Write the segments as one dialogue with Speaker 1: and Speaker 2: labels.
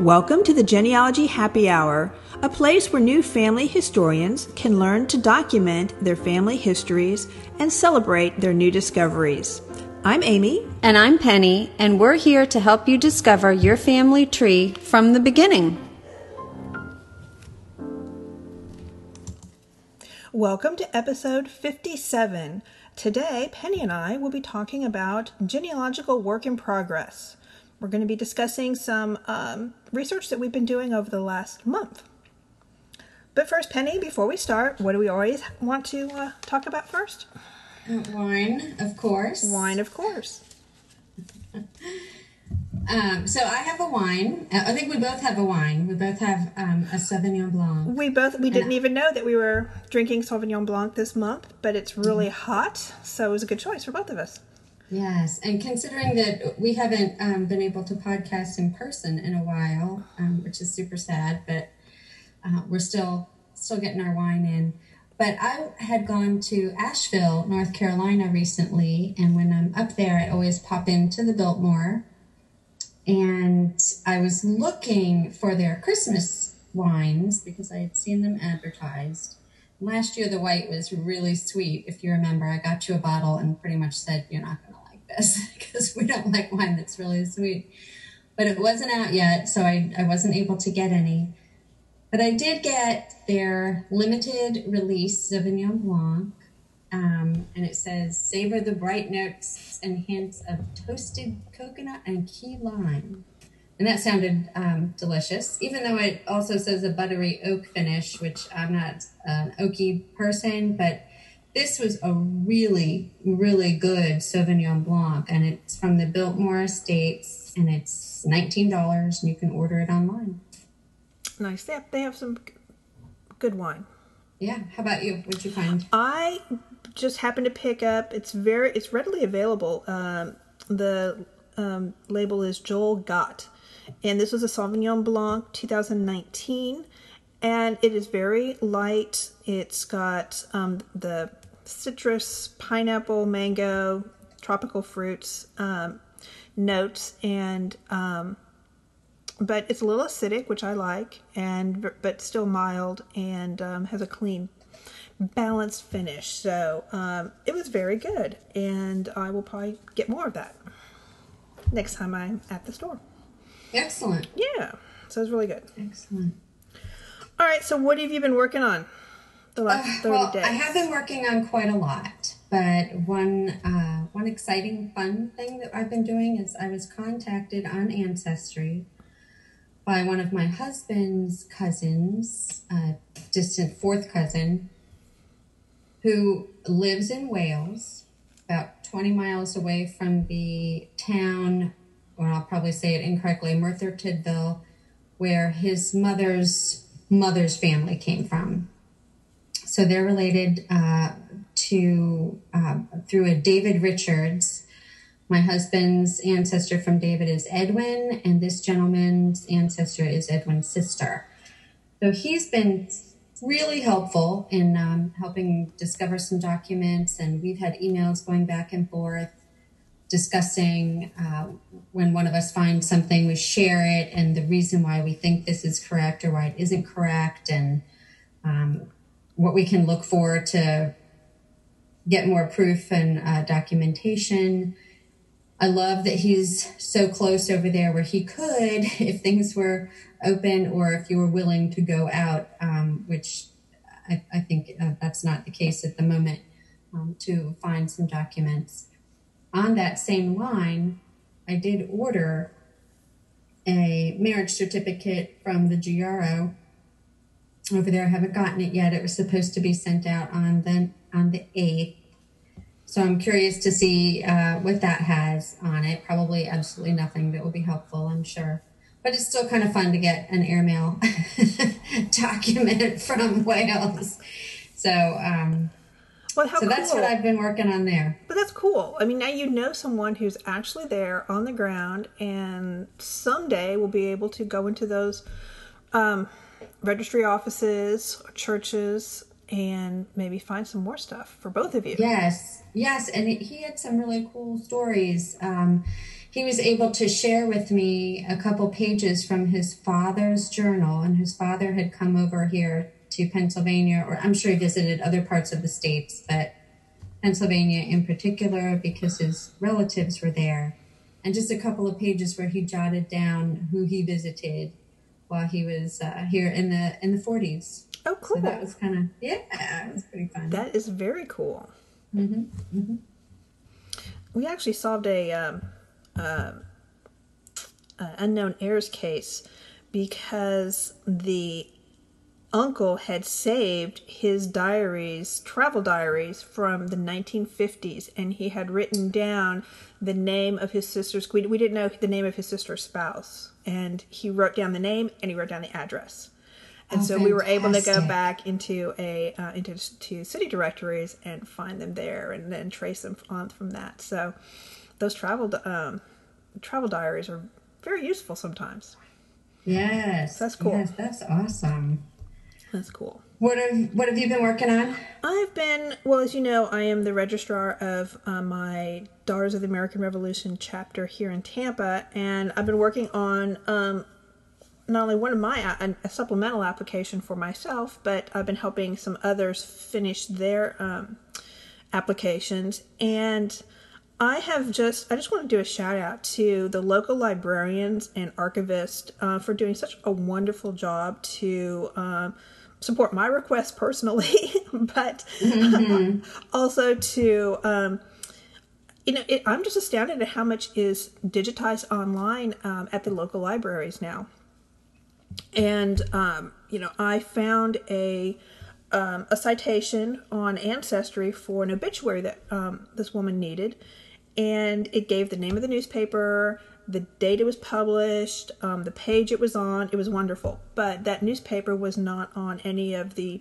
Speaker 1: Welcome to the Genealogy Happy Hour, a place where new family historians can learn to document their family histories and celebrate their new discoveries. I'm Amy.
Speaker 2: And I'm Penny, and we're here to help you discover your family tree from the beginning.
Speaker 1: Welcome to episode 57. Today, Penny and I will be talking about genealogical work in progress. We're going to be discussing some um, research that we've been doing over the last month. But first, Penny, before we start, what do we always want to uh, talk about first?
Speaker 3: Wine, of course.
Speaker 1: Wine, of course.
Speaker 3: Um, so I have a wine. Uh, I think we both have a wine. We both have um, a Sauvignon Blanc.
Speaker 1: We both we didn't even know that we were drinking Sauvignon Blanc this month, but it's really mm-hmm. hot, so it was a good choice for both of us.
Speaker 3: Yes, and considering that we haven't um, been able to podcast in person in a while, um, which is super sad, but uh, we're still still getting our wine in. But I had gone to Asheville, North Carolina recently, and when I'm up there, I always pop into the Biltmore and I was looking for their Christmas wines because I had seen them advertised. Last year, the white was really sweet. If you remember, I got you a bottle and pretty much said, You're not going because we don't like wine that's really sweet. But it wasn't out yet, so I, I wasn't able to get any. But I did get their limited release Sauvignon Blanc um, and it says, savor the bright notes and hints of toasted coconut and key lime. And that sounded um, delicious, even though it also says a buttery oak finish, which I'm not an oaky person, but this was a really, really good Sauvignon Blanc, and it's from the Biltmore Estates, and it's $19, and you can order it online.
Speaker 1: Nice. They have, they have some good wine.
Speaker 3: Yeah. How about you? What'd you find?
Speaker 1: I just happened to pick up. It's very it's readily available. Um, the um, label is Joel Gott, and this was a Sauvignon Blanc 2019, and it is very light. It's got um, the citrus, pineapple, mango, tropical fruits um, notes, and um, but it's a little acidic, which I like, and but still mild and um, has a clean balanced finish. So um, it was very good, and I will probably get more of that next time I'm at the store.
Speaker 3: Excellent.
Speaker 1: Yeah, so it's really good.
Speaker 3: Excellent.
Speaker 1: All right, so what have you been working on the last uh, 30
Speaker 3: well,
Speaker 1: days?
Speaker 3: I have been working on quite a lot, but one uh, one exciting fun thing that I've been doing is I was contacted on Ancestry by one of my husband's cousins, a distant fourth cousin, who lives in Wales, about 20 miles away from the town, or I'll probably say it incorrectly, Merthyr Tydfil, where his mother's mother's family came from. So they're related uh, to uh, through a David Richards. My husband's ancestor from David is Edwin, and this gentleman's ancestor is Edwin's sister. So he's been really helpful in um, helping discover some documents. And we've had emails going back and forth discussing uh, when one of us finds something, we share it and the reason why we think this is correct or why it isn't correct, and um, what we can look for to get more proof and uh, documentation. I love that he's so close over there where he could, if things were open or if you were willing to go out, um, which I, I think uh, that's not the case at the moment, um, to find some documents. On that same line, I did order a marriage certificate from the GRO over there. I haven't gotten it yet. It was supposed to be sent out on the on the eighth. So I'm curious to see uh, what that has on it. Probably absolutely nothing that will be helpful, I'm sure but it's still kind of fun to get an airmail document from Wales. So, um, well, so cool. that's what I've been working on there.
Speaker 1: But that's cool. I mean, now you know someone who's actually there on the ground, and someday we'll be able to go into those um, registry offices, churches, and maybe find some more stuff for both of you.
Speaker 3: Yes, yes, and he had some really cool stories. Um, he was able to share with me a couple pages from his father's journal, and his father had come over here to Pennsylvania, or I'm sure he visited other parts of the states, but Pennsylvania in particular because his relatives were there. And just a couple of pages where he jotted down who he visited while he was uh, here in the in the 40s.
Speaker 1: Oh, cool.
Speaker 3: So that was kind of yeah, it was pretty fun.
Speaker 1: That is very cool.
Speaker 3: Mm-hmm. Mm-hmm.
Speaker 1: We actually solved a um, uh, uh, unknown heirs case because the uncle had saved his diaries, travel diaries from the 1950s, and he had written down the name of his sister's. We, we didn't know the name of his sister's spouse, and he wrote down the name and he wrote down the address. And
Speaker 3: Oh,
Speaker 1: so we were able to go back into a uh, into to city directories and find them there, and then trace them on from that. So those travel um, travel diaries are very useful sometimes.
Speaker 3: Yes,
Speaker 1: That's cool.
Speaker 3: Yes, that's awesome.
Speaker 1: That's cool.
Speaker 3: What have What have you been working on?
Speaker 1: I've been, well, as you know, I am the registrar of uh, my Daughters of the American Revolution chapter here in Tampa, and I've been working on um, not only one of my a, a supplemental application for myself, but I've been helping some others finish their um, applications. And I have just, I just want to do a shout out to the local librarians and archivists uh, for doing such a wonderful job to um, support my request personally, but also to, um, you know, it, I'm just astounded at how much is digitized online um, at the local libraries now. And, um, you know, I found a, um, a citation on Ancestry for an obituary that um, this woman needed, and it gave the name of the newspaper, the date it was published, um, the page it was on. It was wonderful, but that newspaper was not on any of the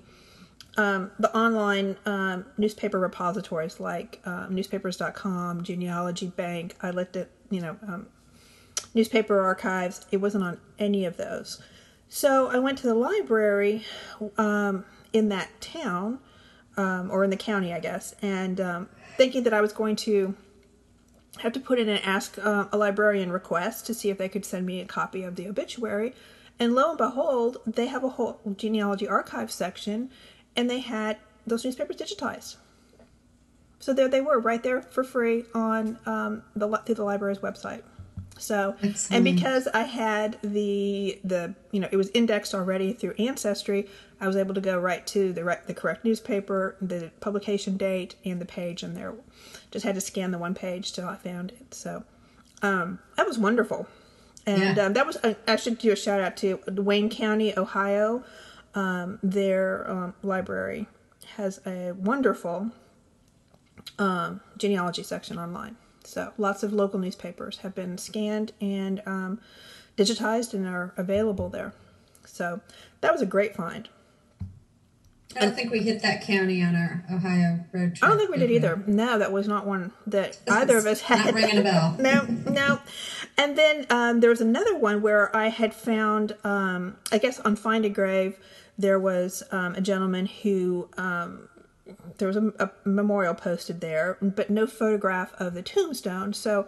Speaker 1: um, the online um, newspaper repositories like um, newspapers.com, Genealogy Bank. I looked at you know um, newspaper archives. It wasn't on any of those. So I went to the library um, in that town, or in the county, I guess, and thinking that I was going to have to put in an ask uh, a librarian request to see if they could send me a copy of the obituary. And lo and behold, they have a whole genealogy archive section, and they had those newspapers digitized. So there they were, right there for free on um, the through the library's website. So, and because I had the the you know it was indexed already through Ancestry, I was able to go right to the right, the correct newspaper, the publication date, and the page, and there. Just had to scan the one page till I found it. So, um, that was wonderful, and
Speaker 3: Yeah.
Speaker 1: um, that was I I should do a shout out to Wayne County, Ohio. Um, their um, library has a wonderful um, genealogy section online. So lots of local newspapers have been scanned and um, digitized and are available there. So that was a great find.
Speaker 3: I don't think we hit that county on our Ohio road trip.
Speaker 1: I don't think we did either. No, that was not one that either of us had.
Speaker 3: Not ringing a bell.
Speaker 1: no, no. And then um, there was another one where I had found, um, I guess on Find a Grave, there was um, a gentleman who um, there was a, a memorial posted there, but no photograph of the tombstone. So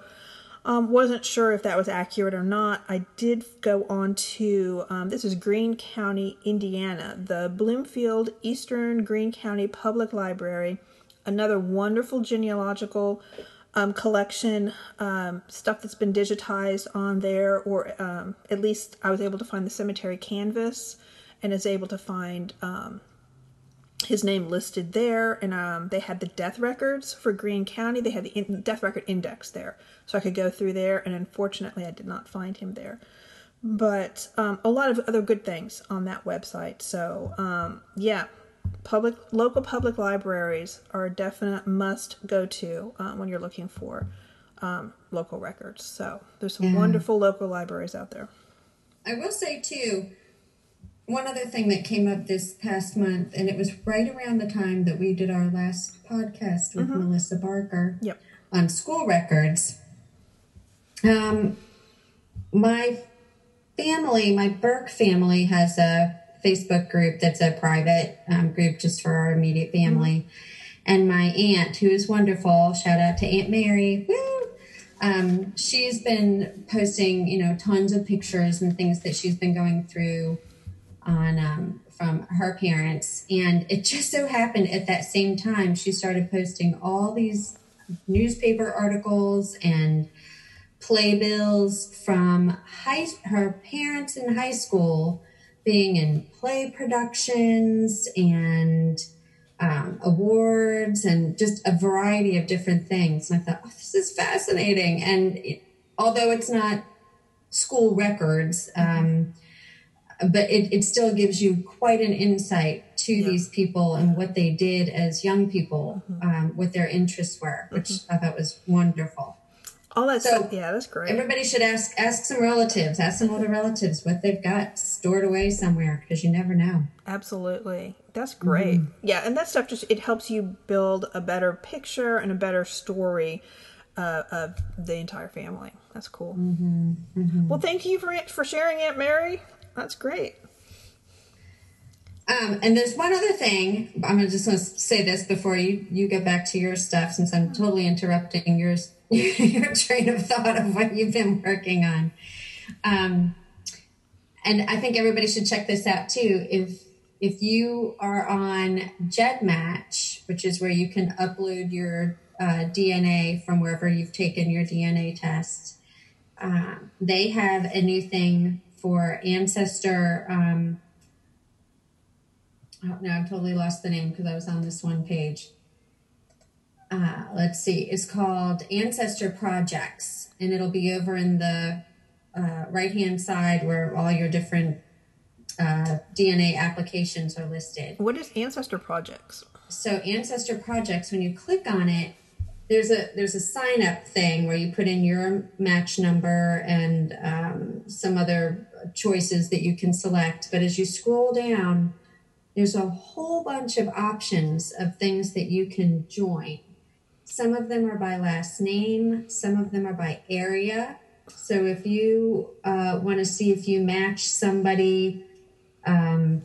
Speaker 1: um, wasn't sure if that was accurate or not. I did go on to um, this is Greene County, Indiana, the Bloomfield Eastern Greene County Public Library. Another wonderful genealogical um, collection, um, stuff that's been digitized on there, or um, at least I was able to find the cemetery canvas and is able to find um, his name listed there, and um, they had the death records for Greene County. They had the in- death record index there, so I could go through there. And unfortunately, I did not find him there, but um, a lot of other good things on that website. So um, yeah, public local public libraries are a definite must go to uh, when you're looking for um, local records. So there's some wonderful local libraries out there.
Speaker 3: I will say too, one other thing that came up this past month, and it was right around the time that we did our last podcast with Melissa Barker
Speaker 1: Yep.
Speaker 3: on school records. Um, my family, my Burke family, has a Facebook group that's a private um, group just for our immediate family. And my aunt, who is wonderful, shout out to Aunt Mary, woo, um, she's been posting, you know, tons of pictures and things that she's been going through on um, from her parents, and it just so happened at that same time she started posting all these newspaper articles and playbills from high her parents in high school being in play productions and um, awards and just a variety of different things. And I thought, oh, this is fascinating. And it, although it's not school records, um, but it, it still gives you quite an insight to
Speaker 1: Yeah.
Speaker 3: these people and what they did as young people, mm-hmm. um, what their interests were, which mm-hmm. I thought was wonderful.
Speaker 1: All that
Speaker 3: So,
Speaker 1: stuff. Yeah, that's great.
Speaker 3: Everybody should ask ask some relatives, ask some older relatives what they've got stored away somewhere because you never know.
Speaker 1: Absolutely. That's great. Mm-hmm. Yeah, and that stuff just it helps you build a better picture and a better story uh, of the entire family. That's cool. Well, thank you for for sharing, Aunt Mary. That's great.
Speaker 3: Um, and there's one other thing. I'm just gonna say this before you you get back to your stuff, since I'm totally interrupting yours your train of thought of what you've been working on. Um, and I think everybody should check this out too. If if you are on GEDmatch, which is where you can upload your uh, DNA from wherever you've taken your DNA test, uh, they have a new thing for ancestor. Um, oh, no, I've totally lost the name because I was on this one page. Uh, let's see. It's called Ancestor Projects, and it'll be over in the uh, right hand side where all your different uh, DNA applications are listed.
Speaker 1: What is Ancestor Projects?
Speaker 3: So Ancestor Projects, when you click on it, there's a there's a sign up thing where you put in your match number and um, some other choices that you can select. But as you scroll down, there's a whole bunch of options of things that you can join. Some of them are by last name, some of them are by area. So if you uh, want to see if you match somebody, um,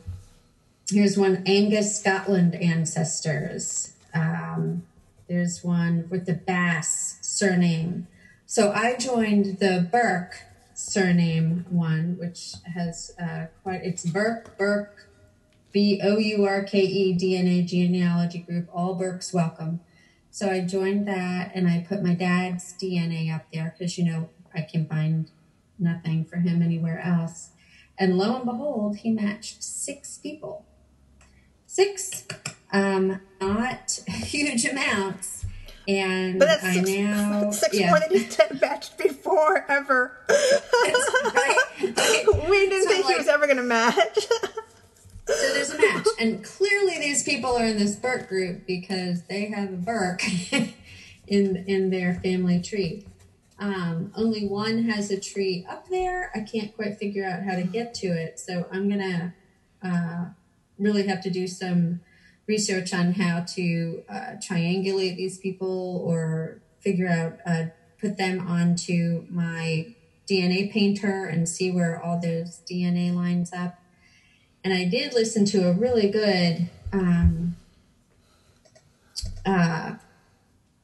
Speaker 3: here's one Angus Scotland ancestors. Um, there's one with the Bass surname. So I joined the Burke surname one, which has uh, quite, it's Burke, Burke, B O U R K E DNA genealogy group, all Burkes welcome. So I joined that and I put my dad's DNA up there because, you know, I can find nothing for him anywhere else. And lo and behold, he matched six people. Six, um, not huge amounts. And
Speaker 1: But that's
Speaker 3: I
Speaker 1: six,
Speaker 3: now,
Speaker 1: six
Speaker 3: yeah.
Speaker 1: more than he's done matched before ever.
Speaker 3: right.
Speaker 1: we didn't
Speaker 3: So,
Speaker 1: think he was ever going to match.
Speaker 3: So there's a match, and clearly these people are in this Burke group because they have a Burke in in their family tree. Um, only one has a tree up there. I can't quite figure out how to get to it, so I'm gonna uh, really have to do some research on how to uh, triangulate these people or figure out uh, put them onto my DNA painter and see where all those DNA lines up and I did listen to a really good um, uh,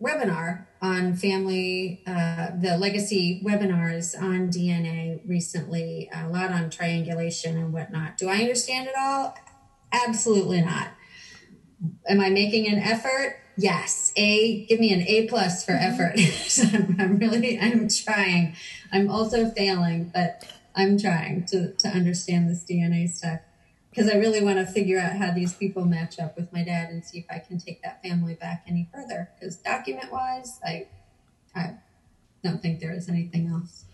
Speaker 3: webinar on family, uh, the legacy webinars on DNA recently, a lot on triangulation and whatnot. Do I understand it all? Absolutely not. Am I making an effort? Yes. A, give me an A plus for effort. so I'm, I'm really, I'm trying. I'm also failing, but I'm trying to, to understand this DNA stuff because I really want to figure out how these people match up with my dad and see if I can take that family back any further. Because document wise, I, I don't think there is anything else.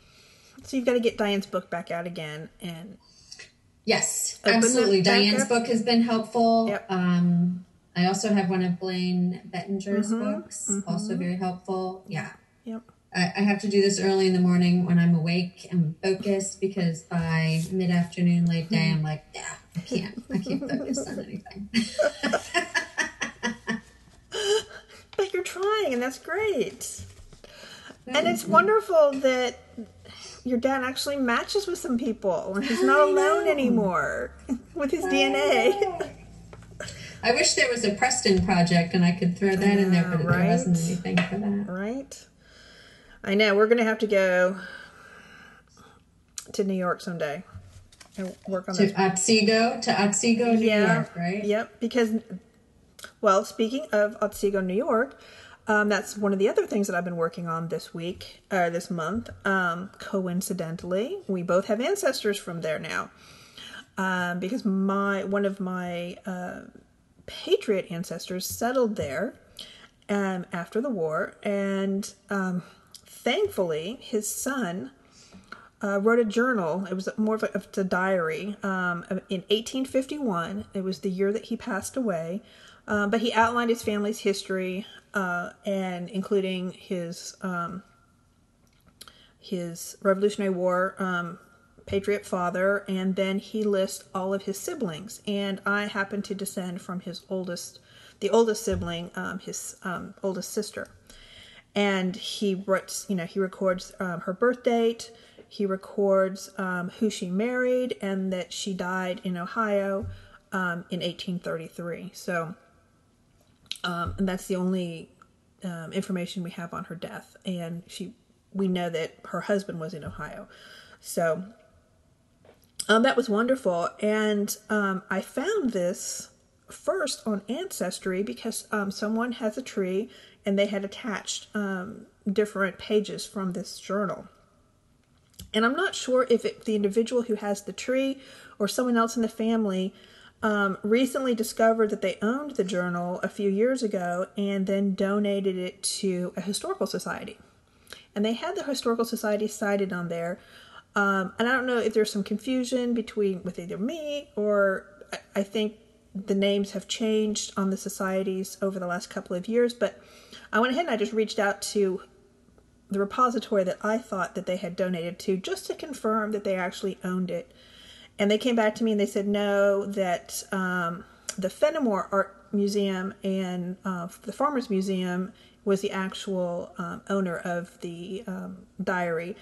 Speaker 1: so you've got to get Diane's book back out again. And
Speaker 3: Yes, absolutely. Diane's book has been helpful.
Speaker 1: Yep.
Speaker 3: Um, I also have one of Blaine Bettinger's
Speaker 1: Mm-hmm.
Speaker 3: books, also very helpful. Yeah.
Speaker 1: yep.
Speaker 3: I, I have to do this early in the morning when I'm awake and focused because by mid afternoon, late day, I'm like, yeah, I can't, I can't focus on anything.
Speaker 1: But you're trying, and that's great. And it's wonderful that your dad actually matches with some people and he's not
Speaker 3: I
Speaker 1: alone
Speaker 3: know.
Speaker 1: anymore with his DNA.
Speaker 3: I wish there was a Preston project and I could throw that in there, but
Speaker 1: Yeah,
Speaker 3: there wasn't anything for that.
Speaker 1: Right? I know we're gonna have to go to New York someday and work on
Speaker 3: To. Otsego, to Otsego, New York, right?
Speaker 1: Yep. Because, well, speaking of Otsego, New York, um, that's one of the other things that I've been working on this week, or this month. Um, coincidentally, we both have ancestors from there now. Um, because my one of my uh, patriot ancestors settled there um, after the war, and um, thankfully, his son uh, wrote a journal. It was more of a, of a diary. Um, in 1851, it was the year that he passed away. Um, but he outlined his family's history, uh, and including his um, his Revolutionary War um, patriot father, and then he lists all of his siblings. And I happen to descend from his oldest, the oldest sibling, um, his um, oldest sister. And he writes, you know, he records um, her birth date. He records um, who she married and that she died in Ohio um, in 1833. So, um, and that's the only information we have on her death. And she, we know that her husband was in Ohio. So, um, that was wonderful. And um, I found this first on Ancestry because um, someone has a tree and they had attached um, different pages from this journal. And I'm not sure if it, the individual who has the tree or someone else in the family um, recently discovered that they owned the journal a few years ago and then donated it to a historical society. And they had the historical society cited on there. Um, and I don't know if there's some confusion between with either me or I, I think the names have changed on the societies over the last couple of years. But I went ahead and I just reached out to the repository that I thought that they had donated to just to confirm that they actually owned it. And they came back to me and they said no, that um, the Fenimore Art Museum and uh, the Farmers Museum was the actual um, owner of the um, diary.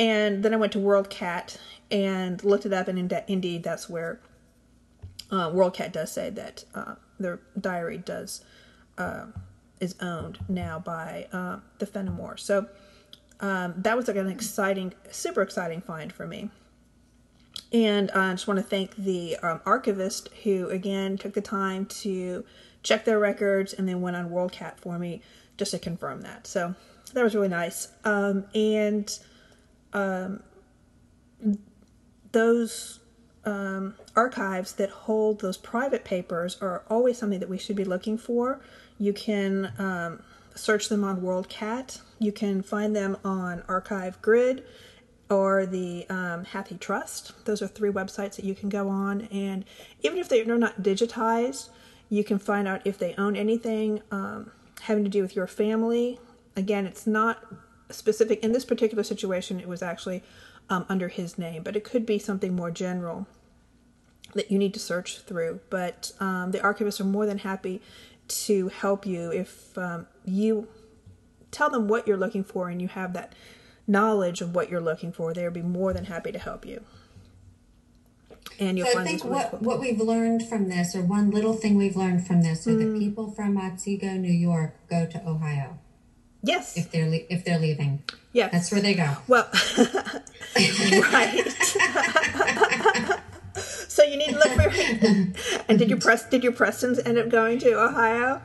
Speaker 1: And then I went to WorldCat and looked it up, and in- indeed, that's where uh, WorldCat does say that uh, the diary does uh, is owned now by uh, the Fenimore. So um, that was like an exciting, super exciting find for me. And I just want to thank the um, archivist who, again, took the time to check their records and then went on WorldCat for me just to confirm that. So that was really nice. Um, and um, those um, archives that hold those private papers are always something that we should be looking for. You can um, search them on WorldCat. You can find them on Archive Grid or the um, Hathi Trust. Those are three websites that you can go on, and even if they're not digitized, you can find out if they own anything um, having to do with your family. Again, it's not specific in this particular situation. It was actually um, under his name, but it could be something more general that you need to search through. But um, the archivists are more than happy to help you if um, you tell them what you're looking for and you have that knowledge of what you're looking for. They'll be more than happy to help you. And you'll find
Speaker 3: So I think what,
Speaker 1: cool.
Speaker 3: what we've learned from this, or one little thing we've learned from this, are
Speaker 1: Mm.
Speaker 3: that people from Otsego, New York, go to Ohio
Speaker 1: Yes.
Speaker 3: if they're le- if they're leaving.
Speaker 1: yes.
Speaker 3: That's where they go.
Speaker 1: Well, right. so you need to look for. and did you press? Did your Prestons end up going to Ohio?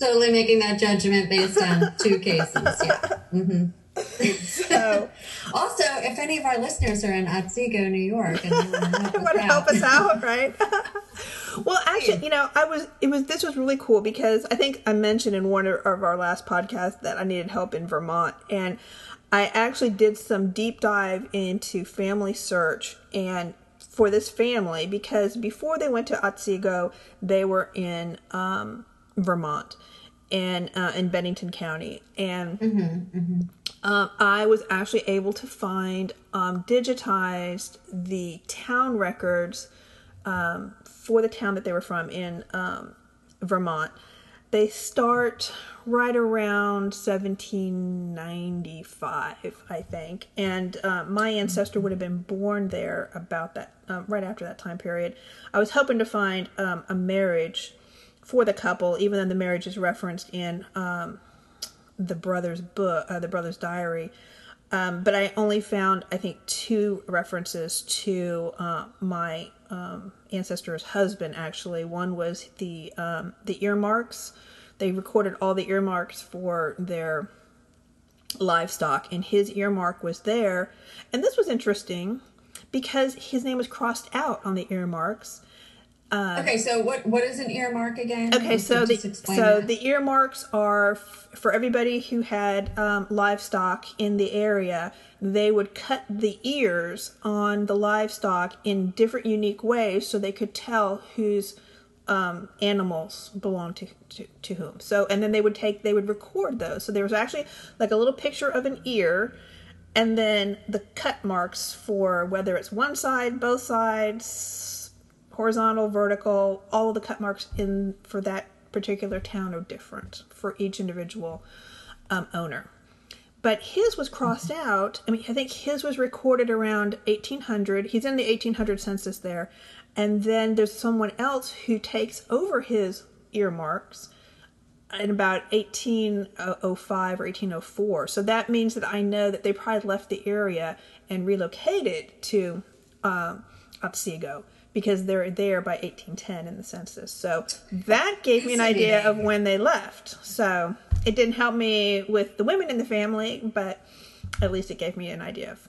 Speaker 3: Totally making that judgment based on two cases. Yeah. Mm-hmm.
Speaker 1: So
Speaker 3: Also, if any of our listeners are in Otsego, New York, and they want to help
Speaker 1: help
Speaker 3: out,
Speaker 1: us out, right? well, actually, you know, I was. It was. This was really cool because I think I mentioned in one of our last podcasts that I needed help in Vermont, and I actually did some deep dive into Family Search and for this family because before they went to Otsego, they were in um, Vermont and uh, in Bennington County, and um, I was actually able to find um, digitized the town records um, for the town that they were from in um, Vermont. They start right around 1795, I think, and uh, my ancestor would have been born there about that um, right after that time period. I was hoping to find a marriage for the couple, even though the marriage is referenced in um, the brother's book, uh, the brother's diary. Um, but I only found, I think, two references to uh, my um, ancestor's husband. Actually, one was the um, the earmarks. They recorded all the earmarks for their livestock, and his earmark was there. And this was interesting because his name was crossed out on the earmarks.
Speaker 3: Okay, so what what is an earmark again?
Speaker 1: Okay, so the so
Speaker 3: that.
Speaker 1: the earmarks are f- for everybody who had um, livestock in the area. They would cut the ears on the livestock in different, unique ways, so they could tell whose um, animals belonged to, to to whom. So, and then they would take they would record those. So there was actually like a little picture of an ear, and then the cut marks for whether it's one side, both sides, horizontal, vertical, all of the cut marks in for that particular town are different for each individual um, owner. But his was crossed out. I mean, I think his was recorded around 1800. He's in the 1800 census there. And then there's someone else who takes over his earmarks in about 1805 or 1804. So that means that I know that they probably left the area and relocated to um, Otsego because they're there by 1810 in the census. So that gave me an idea of when they left. So it didn't help me with the women in the family, but at least it gave me an idea of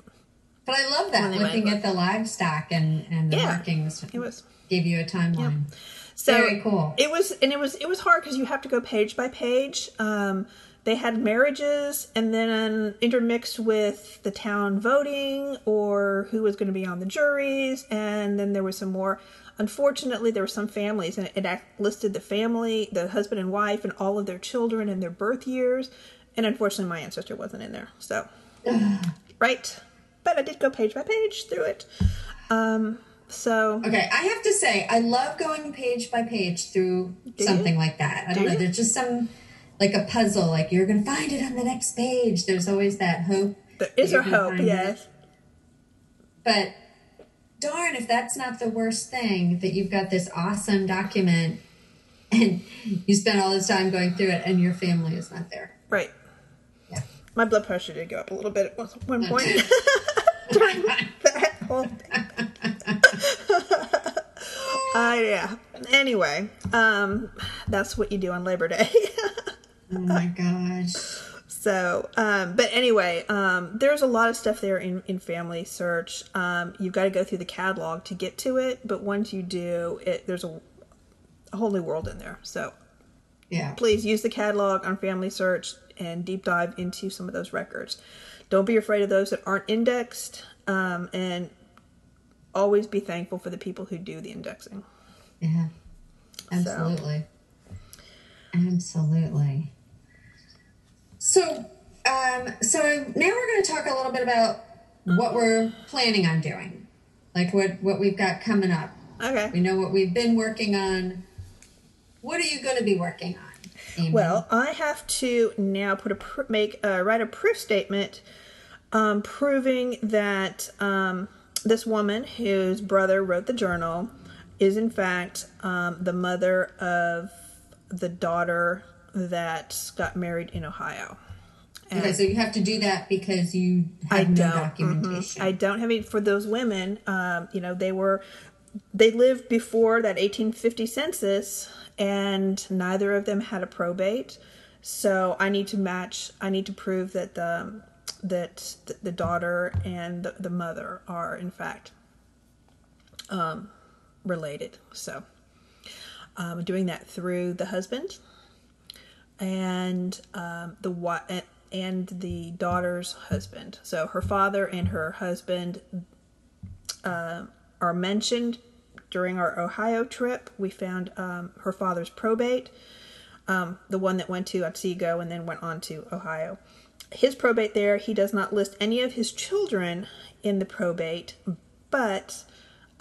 Speaker 3: But I love that
Speaker 1: When
Speaker 3: looking at the livestock and and the
Speaker 1: Yeah,
Speaker 3: markings.
Speaker 1: it was.
Speaker 3: gave you a timeline.
Speaker 1: So
Speaker 3: Very cool.
Speaker 1: It was, and it was, it was hard because you have to go page by page. Um, they had marriages, and then intermixed with the town voting or who was going to be on the juries, and then there was some more. Unfortunately, there were some families, and it listed the family, the husband and wife, and all of their children and their birth years. And unfortunately, my ancestor wasn't in there. So, right, but I did go page by page through it. Um, so
Speaker 3: Okay, I have to say, I love going page by page through something
Speaker 1: you?
Speaker 3: like that. I don't
Speaker 1: Do
Speaker 3: know.
Speaker 1: you?
Speaker 3: There's just some, like a puzzle, like you're going to find it on the next page. There's always that hope.
Speaker 1: there is a hope,
Speaker 3: find it.
Speaker 1: yes.
Speaker 3: But darn, if that's not the worst thing, that you've got this awesome document and you spend all this time going through it and your family is not there.
Speaker 1: Right.
Speaker 3: Yeah.
Speaker 1: My blood pressure did go up a little bit at one- point during that whole thing. uh, yeah. Anyway, um, that's what you do on Labor Day.
Speaker 3: Oh my gosh.
Speaker 1: so, um, but anyway, um, there's a lot of stuff there in, in Family Search. Um, you've got to go through the catalog to get to it, but once you do, it there's a, a whole new world in there. So
Speaker 3: Yeah.
Speaker 1: please use the catalog on Family Search and deep dive into some of those records. Don't be afraid of those that aren't indexed, um, and always be thankful for the people who do the indexing.
Speaker 3: Yeah. Absolutely. Absolutely. So, um, so now we're going to talk a little bit about what we're planning on doing, like what what we've got coming up.
Speaker 1: Okay.
Speaker 3: We know what we've been working on. What are you going to be working on? Amy?
Speaker 1: Well, I have to now put a pr- make uh, write a proof statement um, proving that um, this woman whose brother wrote the journal is in fact um, the mother of the daughter that got married in Ohio.
Speaker 3: okay, so you have to do that because you
Speaker 1: I
Speaker 3: have no
Speaker 1: don't.
Speaker 3: documentation.
Speaker 1: I don't have any for those women. Um, you know, they were they lived before that 1850 census, and neither of them had a probate. So I need to match. I need to prove that the that the daughter and the, the mother are in fact um, related. So um, doing that through the husband and um, the and the daughter's husband. So her father and her husband uh, are mentioned during our Ohio trip. We found um, her father's probate, um, the one that went to Otsego and then went on to Ohio. His probate there, he does not list any of his children in the probate, but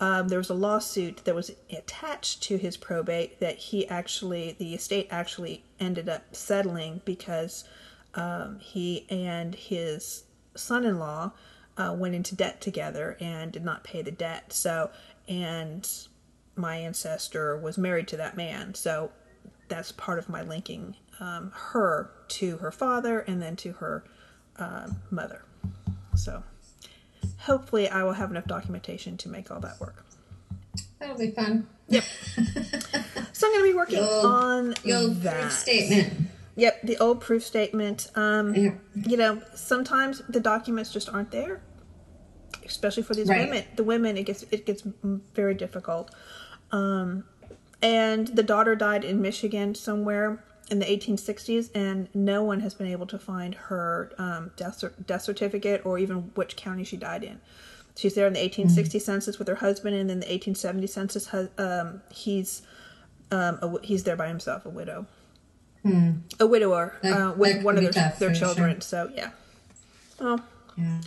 Speaker 1: um, there was a lawsuit that was attached to his probate that he actually, the estate actually ended up settling because um, he and his son in law uh, went into debt together and did not pay the debt. So, and my ancestor was married to that man. So that's part of my linking um, her to her father and then to her uh, mother. So hopefully, I will have enough documentation to make all that work.
Speaker 3: That'll be fun.
Speaker 1: Yep. so I'm going to be working
Speaker 3: Old-
Speaker 1: on
Speaker 3: The old
Speaker 1: that.
Speaker 3: proof statement.
Speaker 1: Yep, the old proof statement. Um,
Speaker 3: Yeah.
Speaker 1: You know, sometimes the documents just aren't there, especially for these
Speaker 3: Right.
Speaker 1: women. The women, it gets it gets very difficult. Um, and the daughter died in Michigan somewhere in the 1860s, and no one has been able to find her um, death death certificate or even which county she died in. She's there in the 1860 census with her husband, and then the 1870 census. Um, he's um, a he's there by himself, a widow a widower
Speaker 3: That-
Speaker 1: uh, with one of their,
Speaker 3: tough,
Speaker 1: their children.
Speaker 3: sure.
Speaker 1: So yeah. Well,
Speaker 3: Yeah.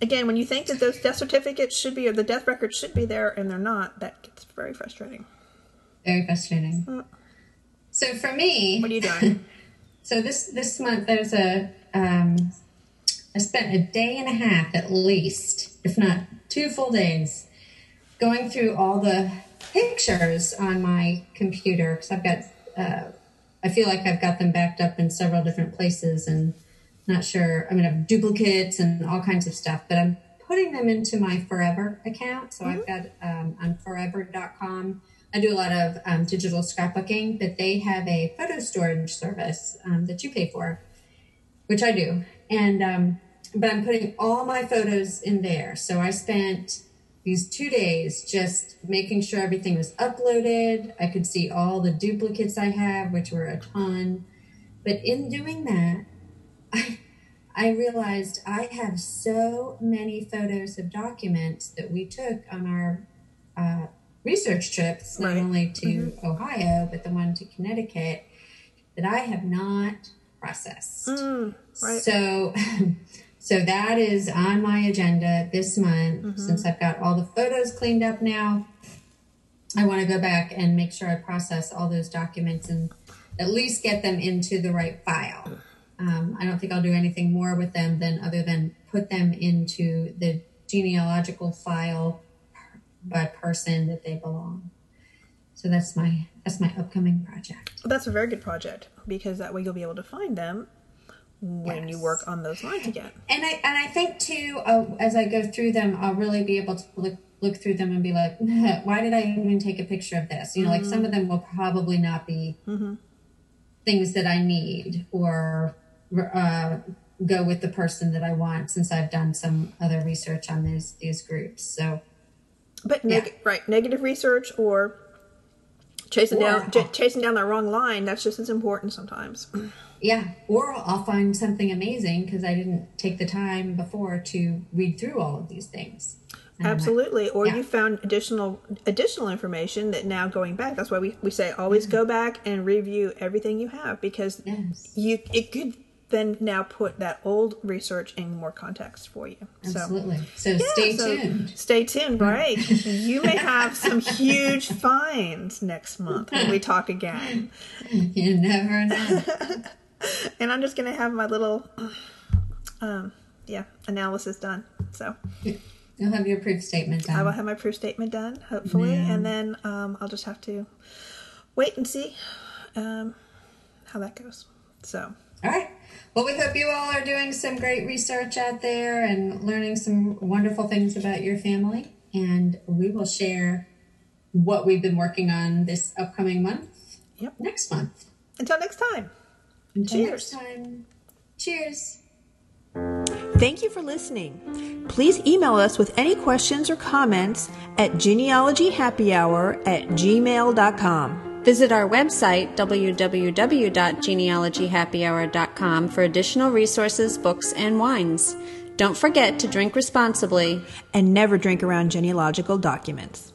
Speaker 1: again, when you think that those death certificates should be or the death records should be there and they're not, that gets very frustrating.
Speaker 3: Very frustrating. So for me,
Speaker 1: What are you doing?
Speaker 3: So this this month there's a um, I spent a day and a half at least, if not two full days, going through all the pictures on my computer because I've got uh, I feel like I've got them backed up in several different places and not sure. I mean, I have duplicates and all kinds of stuff, but I'm putting them into my Forever account. So I've got um, on forever.com. I do a lot of um, digital scrapbooking, but they have a photo storage service um, that you pay for, which I do. And, um, but I'm putting all my photos in there. So I spent these two days just making sure everything was uploaded. I could see all the duplicates I have, which were a ton. But in doing that, I, I realized I have so many photos of documents that we took on our uh, research trips, not
Speaker 1: Right.
Speaker 3: only to mm-hmm. Ohio, but the one to Connecticut, that I have not processed.
Speaker 1: Mm, right.
Speaker 3: So, so that is on my agenda this month. Mm-hmm. Since I've got all the photos cleaned up now, I want to go back and make sure I process all those documents and at least get them into the right file. Um, I don't think I'll do anything more with them than other than put them into the genealogical file by person that they belong. So that's my that's my upcoming project.
Speaker 1: Well, that's a very good project because that way you'll be able to find them when you work on those lines again.
Speaker 3: And I and I think too, uh, as I go through them, I'll really be able to look look through them and be like, why did I even take a picture of this? You know, like some of them will probably not be things that I need or uh, go with the person that I want since I've done some other research on these these groups. So
Speaker 1: But neg- right, negative research or chasing
Speaker 3: Or-
Speaker 1: down j- chasing down the wrong line. That's just as important sometimes.
Speaker 3: yeah, or I'll find something amazing because I didn't take the time before to read through all of these things. And
Speaker 1: Absolutely. Or
Speaker 3: yeah.
Speaker 1: you found additional additional information that now going back. That's why we, we say always go back and review everything you have because
Speaker 3: Yes.
Speaker 1: you it could then now put that old research in more context for you. So
Speaker 3: Absolutely. So
Speaker 1: yeah,
Speaker 3: stay
Speaker 1: so
Speaker 3: tuned.
Speaker 1: Stay tuned, right? you may have some huge finds next month when we talk again.
Speaker 3: You never know.
Speaker 1: And I'm just gonna have my little um yeah, analysis done. So
Speaker 3: You'll have your proof statement done.
Speaker 1: I will have my proof statement done, hopefully, and then um, I'll just have to wait and see um, how that goes. So,
Speaker 3: All right. Well, we hope you all are doing some great research out there and learning some wonderful things about your family. And we will share what we've been working on this upcoming month
Speaker 1: yep.
Speaker 3: next month.
Speaker 1: Until next time.
Speaker 3: Until
Speaker 1: Cheers.
Speaker 3: next time. Cheers.
Speaker 1: Thank you for listening. Please email us with any questions or comments at genealogyhappyhour at gmail.com.
Speaker 2: Visit our website, www.genealogyhappyhour.com, for additional resources, books, and wines. Don't forget to drink responsibly.
Speaker 1: And never drink around genealogical documents.